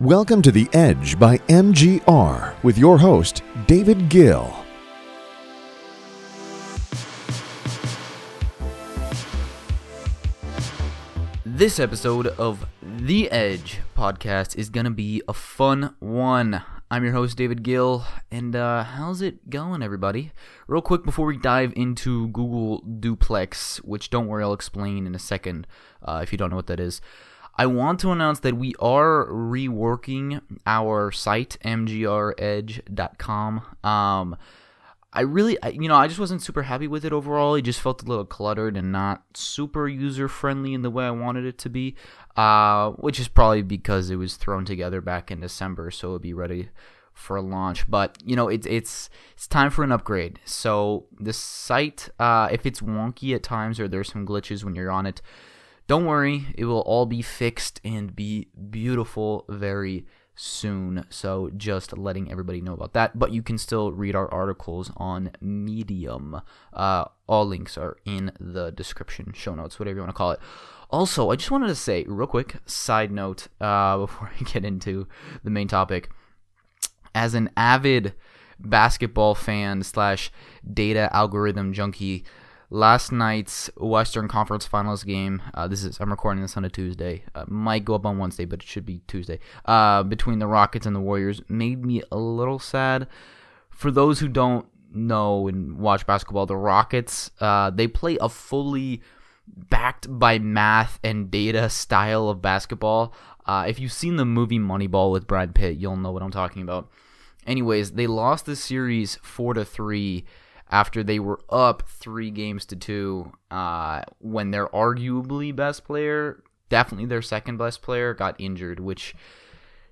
Welcome to The Edge by MGR with your host, David Gill. This episode of The Edge podcast is going to be a fun one. I'm your host, David Gill, and uh, how's it going, everybody? Real quick before we dive into Google Duplex, which don't worry, I'll explain in a second uh, if you don't know what that is. I want to announce that we are reworking our site, mgredge.com. Um, I really, I, you know, I just wasn't super happy with it overall. It just felt a little cluttered and not super user friendly in the way I wanted it to be. Uh, which is probably because it was thrown together back in December, so it'll be ready for launch. But you know, it's it's it's time for an upgrade. So the site, uh, if it's wonky at times or there's some glitches when you're on it, don't worry, it will all be fixed and be beautiful very soon. So just letting everybody know about that. But you can still read our articles on Medium. Uh, all links are in the description, show notes, whatever you want to call it. Also, I just wanted to say, real quick, side note uh, before I get into the main topic. As an avid basketball fan slash data algorithm junkie, last night's Western Conference Finals game. Uh, this is I'm recording this on a Tuesday. Uh, might go up on Wednesday, but it should be Tuesday. Uh, between the Rockets and the Warriors made me a little sad. For those who don't know and watch basketball, the Rockets uh, they play a fully backed by math and data style of basketball. Uh, if you've seen the movie Moneyball with Brad Pitt, you'll know what I'm talking about. Anyways, they lost the series four to three after they were up three games to two. Uh, when their arguably best player, definitely their second best player, got injured, which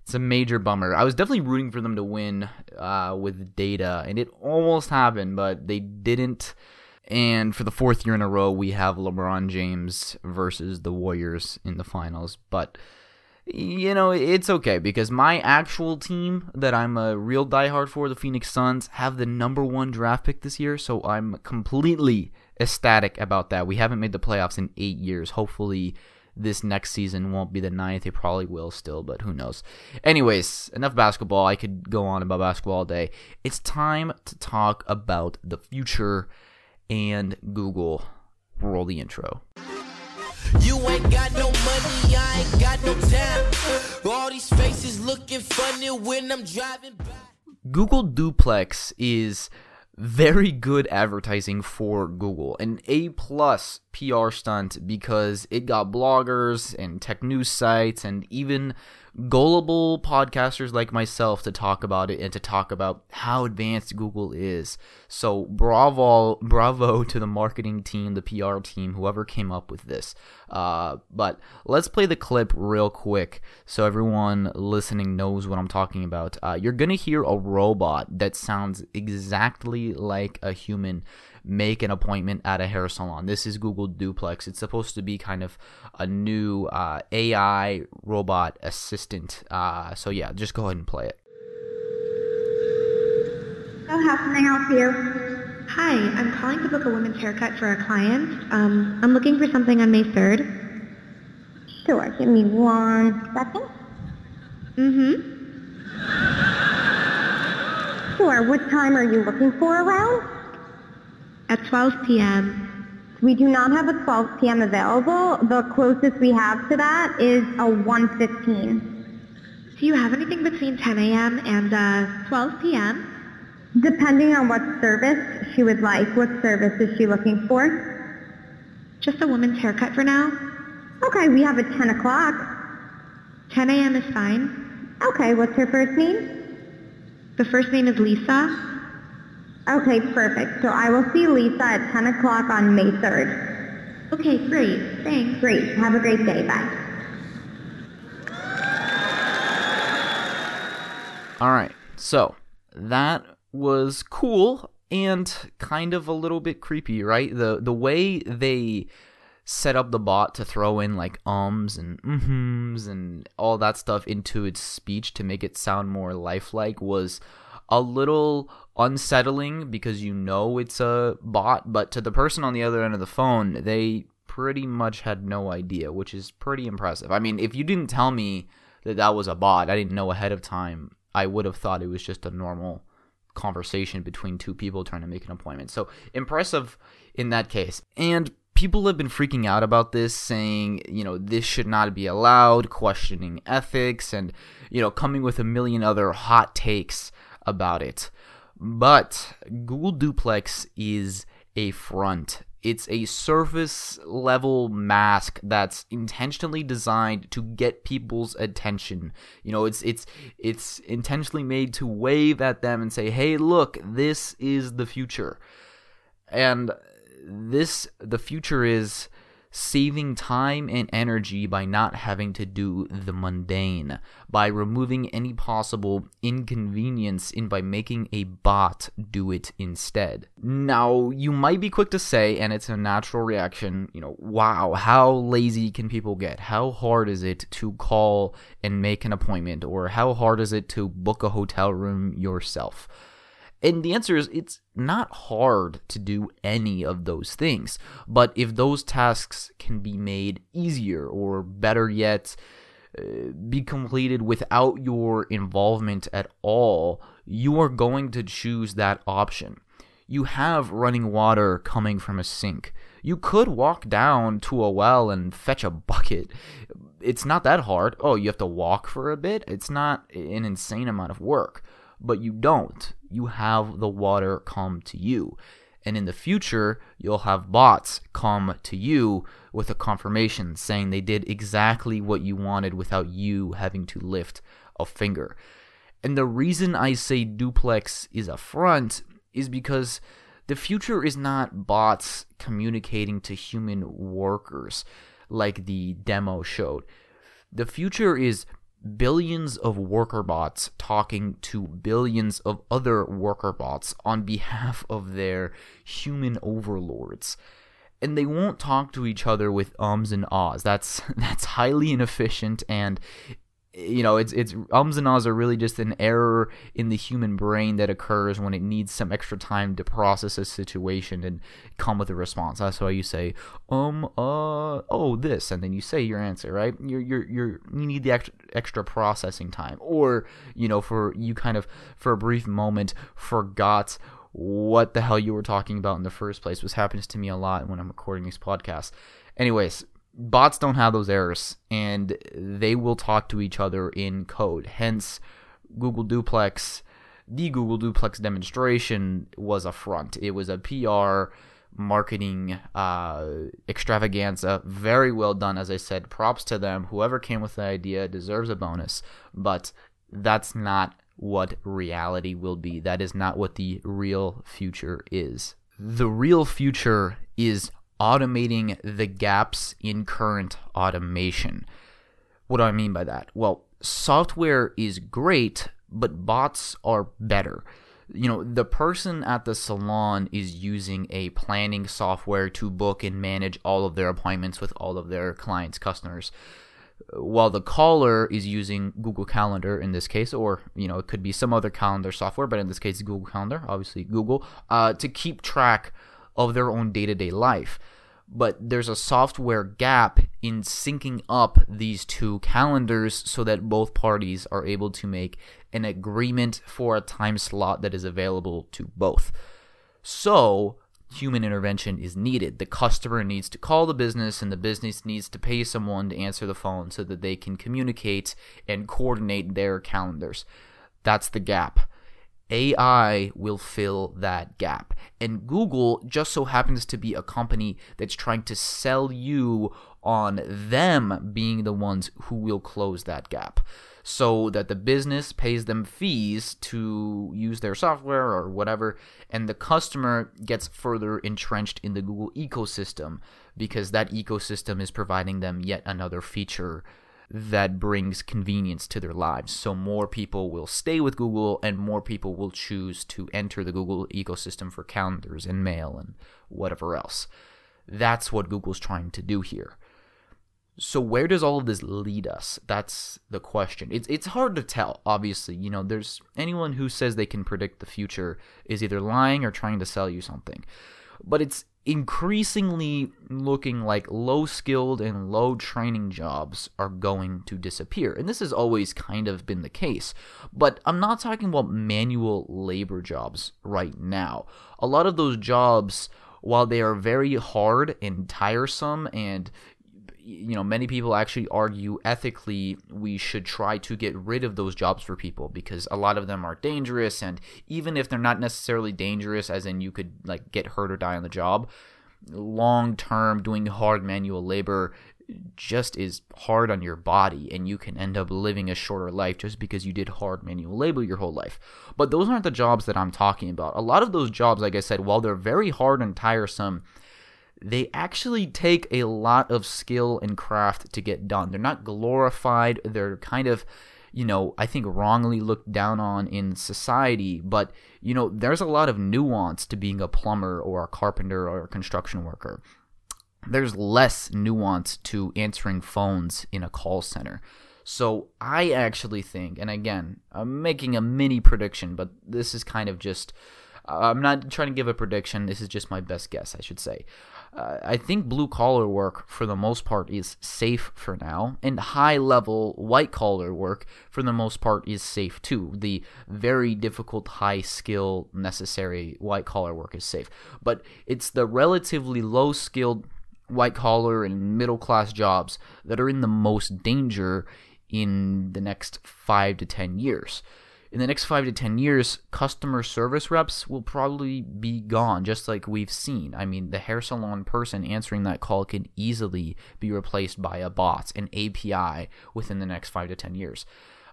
it's a major bummer. I was definitely rooting for them to win uh, with data, and it almost happened, but they didn't. And for the fourth year in a row, we have LeBron James versus the Warriors in the finals. But, you know, it's okay because my actual team that I'm a real diehard for, the Phoenix Suns, have the number one draft pick this year. So I'm completely ecstatic about that. We haven't made the playoffs in eight years. Hopefully, this next season won't be the ninth. It probably will still, but who knows. Anyways, enough basketball. I could go on about basketball all day. It's time to talk about the future and Google. Roll the intro. You ain't got no money, I ain't got no time. All these faces looking funny when I'm driving by. Google Duplex is very good advertising for Google, an A plus PR stunt because it got bloggers and tech news sites and even gullible podcasters like myself to talk about it and to talk about how advanced Google is. So bravo, bravo to the marketing team, the PR team, whoever came up with this. Uh, but let's play the clip real quick so everyone listening knows what I'm talking about. Uh, you're gonna hear a robot that sounds exactly like a human make an appointment at a hair salon. This is Google Duplex. It's supposed to be kind of a new uh, AI robot assistant. Uh, so yeah, just go ahead and play it. So how can I help you? Hi, I'm calling to book a women's haircut for a client. Um, I'm looking for something on May 3rd. Sure, give me one second. Mm-hmm. Sure, what time are you looking for around? At 12 p.m. We do not have a 12 p.m. available. The closest we have to that is a 1.15. Do you have anything between 10 a.m. and uh, 12 p.m.? Depending on what service she would like. What service is she looking for? Just a woman's haircut for now. Okay, we have a 10 o'clock. 10 a.m. is fine. Okay, what's her first name? The first name is Lisa. Okay, perfect. So I will see Lisa at 10 o'clock on May 3rd. Okay, great. Thanks. Great. Have a great day. Bye. All right. So that was cool and kind of a little bit creepy, right? The the way they set up the bot to throw in like ums and mhms and all that stuff into its speech to make it sound more lifelike was a little unsettling because you know it's a bot, but to the person on the other end of the phone, they pretty much had no idea, which is pretty impressive. I mean, if you didn't tell me that that was a bot. I didn't know ahead of time. I would have thought it was just a normal conversation between two people trying to make an appointment. So impressive in that case. And people have been freaking out about this, saying, you know, this should not be allowed, questioning ethics, and, you know, coming with a million other hot takes about it. But Google Duplex is a front. It's a surface level mask that's intentionally designed to get people's attention. You know, it's it's it's intentionally made to wave at them and say, "Hey, look, this is the future." And this the future is saving time and energy by not having to do the mundane, by removing any possible inconvenience and by making a bot do it instead. Now, you might be quick to say, and it's a natural reaction, you know, wow, how lazy can people get? How hard is it to call and make an appointment? Or how hard is it to book a hotel room yourself? And the answer is it's not hard to do any of those things. But if those tasks can be made easier, or better yet, uh, be completed without your involvement at all, you are going to choose that option. You have running water coming from a sink. You could walk down to a well and fetch a bucket. It's not that hard. Oh, you have to walk for a bit? It's not an insane amount of work but you don't. You have the water come to you. And in the future, you'll have bots come to you with a confirmation saying they did exactly what you wanted without you having to lift a finger. And the reason I say duplex is a front is because the future is not bots communicating to human workers like the demo showed. The future is billions of worker bots talking to billions of other worker bots on behalf of their human overlords. And they won't talk to each other with ums and ahs. That's that's highly inefficient and you know, it's it's ums and ahs are really just an error in the human brain that occurs when it needs some extra time to process a situation and come with a response. That's why you say um uh oh this, and then you say your answer, right? You're you're you're you need the extra extra processing time, or you know, for you kind of for a brief moment forgot what the hell you were talking about in the first place. Which happens to me a lot when I'm recording these podcasts. Anyways, bots don't have those errors and they will talk to each other in code. Hence, Google Duplex, the Google Duplex demonstration was a front. It was a PR marketing uh, extravaganza. Very well done, as I said. Props to them. Whoever came with the idea deserves a bonus, but that's not what reality will be. That is not what the real future is. The real future is automating the gaps in current automation. What do I mean by that? Well, software is great, but bots are better. You know, the person at the salon is using a planning software to book and manage all of their appointments with all of their clients' customers. While the caller is using Google Calendar in this case, or you know, it could be some other calendar software, but in this case, Google Calendar, obviously Google, uh, to keep track of their own day to day life. But there's a software gap in syncing up these two calendars so that both parties are able to make an agreement for a time slot that is available to both. So, human intervention is needed. The customer needs to call the business, and the business needs to pay someone to answer the phone so that they can communicate and coordinate their calendars. That's the gap. AI will fill that gap. And Google just so happens to be a company that's trying to sell you on them being the ones who will close that gap. So that the business pays them fees to use their software or whatever, and the customer gets further entrenched in the Google ecosystem because that ecosystem is providing them yet another feature that brings convenience to their lives. So more people will stay with Google and more people will choose to enter the Google ecosystem for calendars and mail and whatever else. That's what Google's trying to do here. So where does all of this lead us? That's the question. It's it's hard to tell, obviously. You know, there's anyone who says they can predict the future is either lying or trying to sell you something. But it's increasingly looking like low skilled and low training jobs are going to disappear. And this has always kind of been the case. But I'm not talking about manual labor jobs right now. A lot of those jobs, while they are very hard and tiresome and you know, many people actually argue ethically we should try to get rid of those jobs for people because a lot of them are dangerous. And even if they're not necessarily dangerous, as in you could like get hurt or die on the job, long term doing hard manual labor just is hard on your body and you can end up living a shorter life just because you did hard manual labor your whole life. But those aren't the jobs that I'm talking about. A lot of those jobs, like I said, while they're very hard and tiresome, they actually take a lot of skill and craft to get done. They're not glorified, they're kind of, you know, I think wrongly looked down on in society, but, you know, there's a lot of nuance to being a plumber or a carpenter or a construction worker. There's less nuance to answering phones in a call center. So I actually think, and again, I'm making a mini prediction, but this is kind of just. I'm not trying to give a prediction. This is just my best guess, I should say uh, I think blue collar work for the most part is safe for now, and high level white collar work for the most part is safe too. The very difficult, high skill, necessary white collar work is safe, but it's the relatively low skilled white collar and middle class jobs that are in the most danger in the next five to ten years in the next five to 10 years, customer service reps will probably be gone, just like we've seen. I mean, the hair salon person answering that call can easily be replaced by a bot, an API, within the next five to 10 years.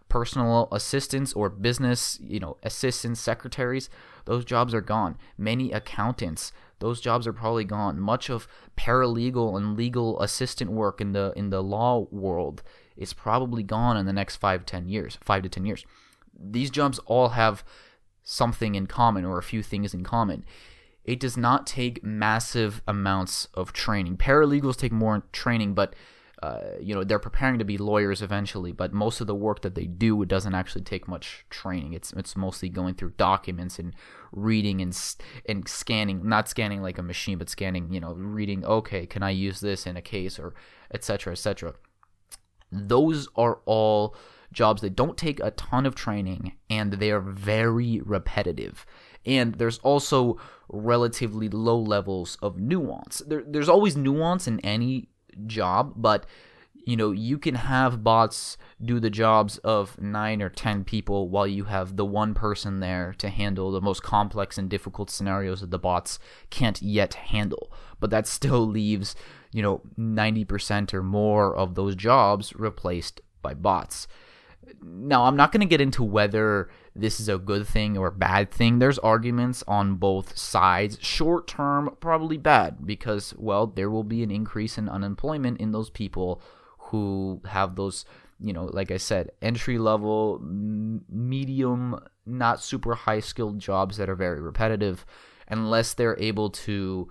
Personal assistants or business, you know, assistants, secretaries, those jobs are gone. Many accountants, those jobs are probably gone. Much of paralegal and legal assistant work in the in the law world is probably gone in the next five, ten years, five to ten years these jobs all have something in common or a few things in common. It does not take massive amounts of training. Paralegals take more training, but uh, you know they're preparing to be lawyers eventually. But most of the work that they do it doesn't actually take much training. It's it's mostly going through documents and reading and and scanning, not scanning like a machine, but scanning. You know, reading. Okay, can I use this in a case or etc. etc. Those are all jobs that don't take a ton of training and they are very repetitive. And there's also relatively low levels of nuance. There, there's always nuance in any job, but you know, you can have bots do the jobs of nine or ten people while you have the one person there to handle the most complex and difficult scenarios that the bots can't yet handle. But that still leaves, you know, 90% or more of those jobs replaced by bots. Now, I'm not going to get into whether this is a good thing or a bad thing. There's arguments on both sides. Short term, probably bad because, well, there will be an increase in unemployment in those people who have those, you know, like I said, entry level, medium, not super high skilled jobs that are very repetitive, unless they're able to,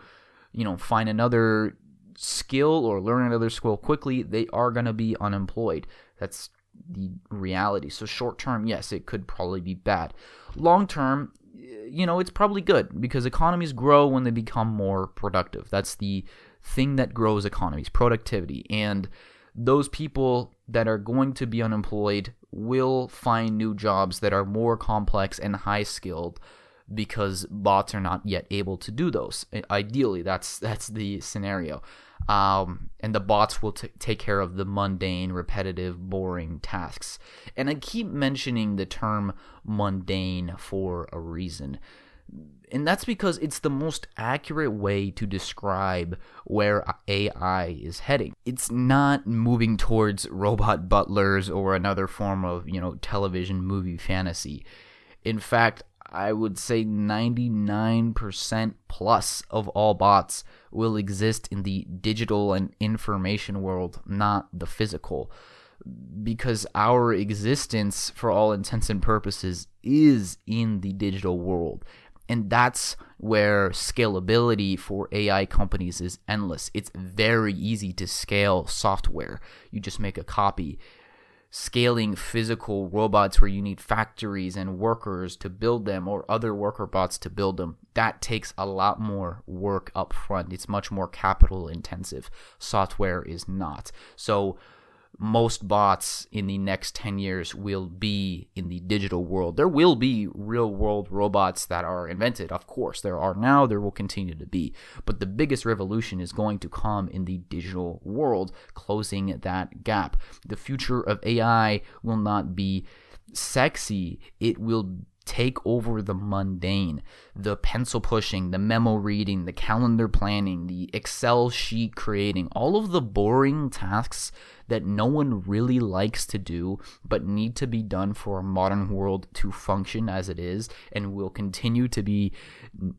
you know, find another skill or learn another skill quickly, they are going to be unemployed. That's the reality. So short term, yes, it could probably be bad. Long term, you know, it's probably good because economies grow when they become more productive. That's the thing that grows economies, productivity. And those people that are going to be unemployed will find new jobs that are more complex and high skilled because bots are not yet able to do those. Ideally, that's that's the scenario. Um, and the bots will t- take care of the mundane, repetitive, boring tasks. And I keep mentioning the term mundane for a reason. And that's because it's the most accurate way to describe where AI is heading. It's not moving towards robot butlers or another form of, you know, television movie fantasy. In fact, I would say 99% plus of all bots will exist in the digital and information world, not the physical. Because our existence, for all intents and purposes, is in the digital world. And that's where scalability for AI companies is endless. It's very easy to scale software. You just make a copy scaling physical robots where you need factories and workers to build them or other worker bots to build them. That takes a lot more work up front. It's much more capital intensive. Software is not. So most bots in the next 10 years will be in the digital world. There will be real world robots that are invented. Of course, there are now, there will continue to be. But the biggest revolution is going to come in the digital world, closing that gap. The future of AI will not be sexy, it will take over the mundane, the pencil pushing, the memo reading, the calendar planning, the Excel sheet creating, all of the boring tasks that no one really likes to do but need to be done for a modern world to function as it is and will continue to be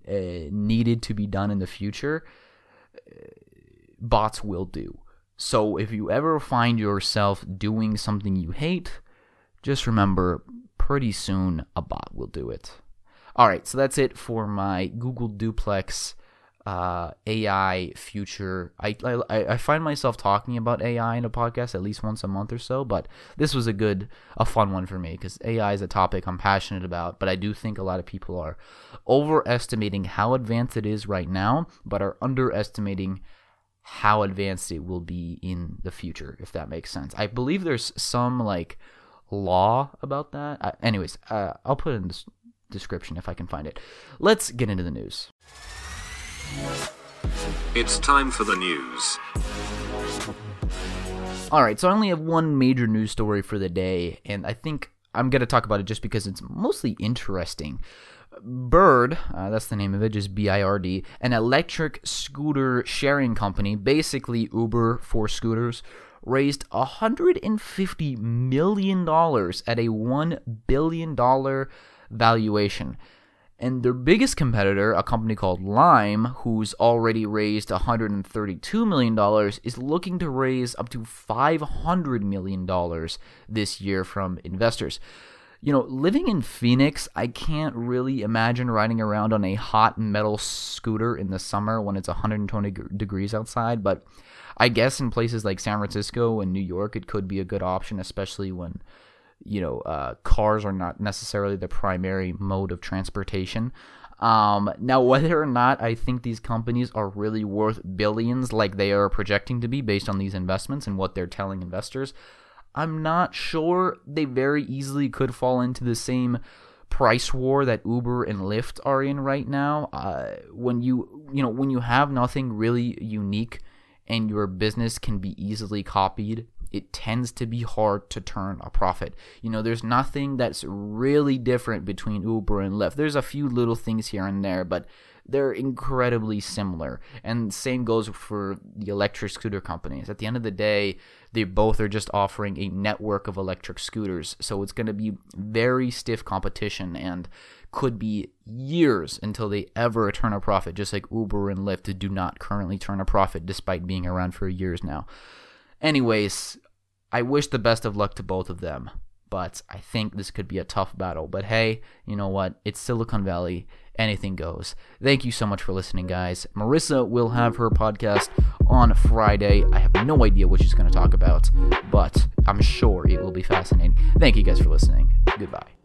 uh, needed to be done in the future, uh, bots will do. So if you ever find yourself doing something you hate, just remember pretty soon a bot will do it. All right, so that's it for my Google Duplex uh, AI future. I, I I find myself talking about AI in a podcast at least once a month or so, but this was a good, a fun one for me because AI is a topic I'm passionate about. But I do think a lot of people are overestimating how advanced it is right now, but are underestimating how advanced it will be in the future. If that makes sense, I believe there's some like law about that. Uh, anyways, uh, I'll put it in the description if I can find it. Let's get into the news. It's time for the news. All right, so I only have one major news story for the day, and I think I'm going to talk about it just because it's mostly interesting. Bird, uh, that's the name of it, just B I R D, an electric scooter sharing company, basically Uber for scooters, raised $150 million at a $1 billion valuation. And their biggest competitor, a company called Lime, who's already raised $132 million, is looking to raise up to $500 million this year from investors. You know, living in Phoenix, I can't really imagine riding around on a hot metal scooter in the summer when it's 120 degrees outside, but I guess in places like San Francisco and New York, it could be a good option, especially when you know uh, cars are not necessarily the primary mode of transportation. Um, now, whether or not I think these companies are really worth billions like they are projecting to be based on these investments and what they're telling investors, I'm not sure. They very easily could fall into the same price war that Uber and Lyft are in right now. Uh, when you you know when you have nothing really unique and your business can be easily copied, it tends to be hard to turn a profit. You know, there's nothing that's really different between Uber and Lyft. There's a few little things here and there, but they're incredibly similar. And same goes for the electric scooter companies. At the end of the day, they both are just offering a network of electric scooters. So it's going to be very stiff competition and could be years until they ever turn a profit, just like Uber and Lyft do not currently turn a profit despite being around for years now. Anyways, I wish the best of luck to both of them, but I think this could be a tough battle. But hey, you know what? It's Silicon Valley. Anything goes. Thank you so much for listening, guys. Marissa will have her podcast on Friday. I have no idea what she's going to talk about, but I'm sure it will be fascinating. Thank you guys for listening. Goodbye.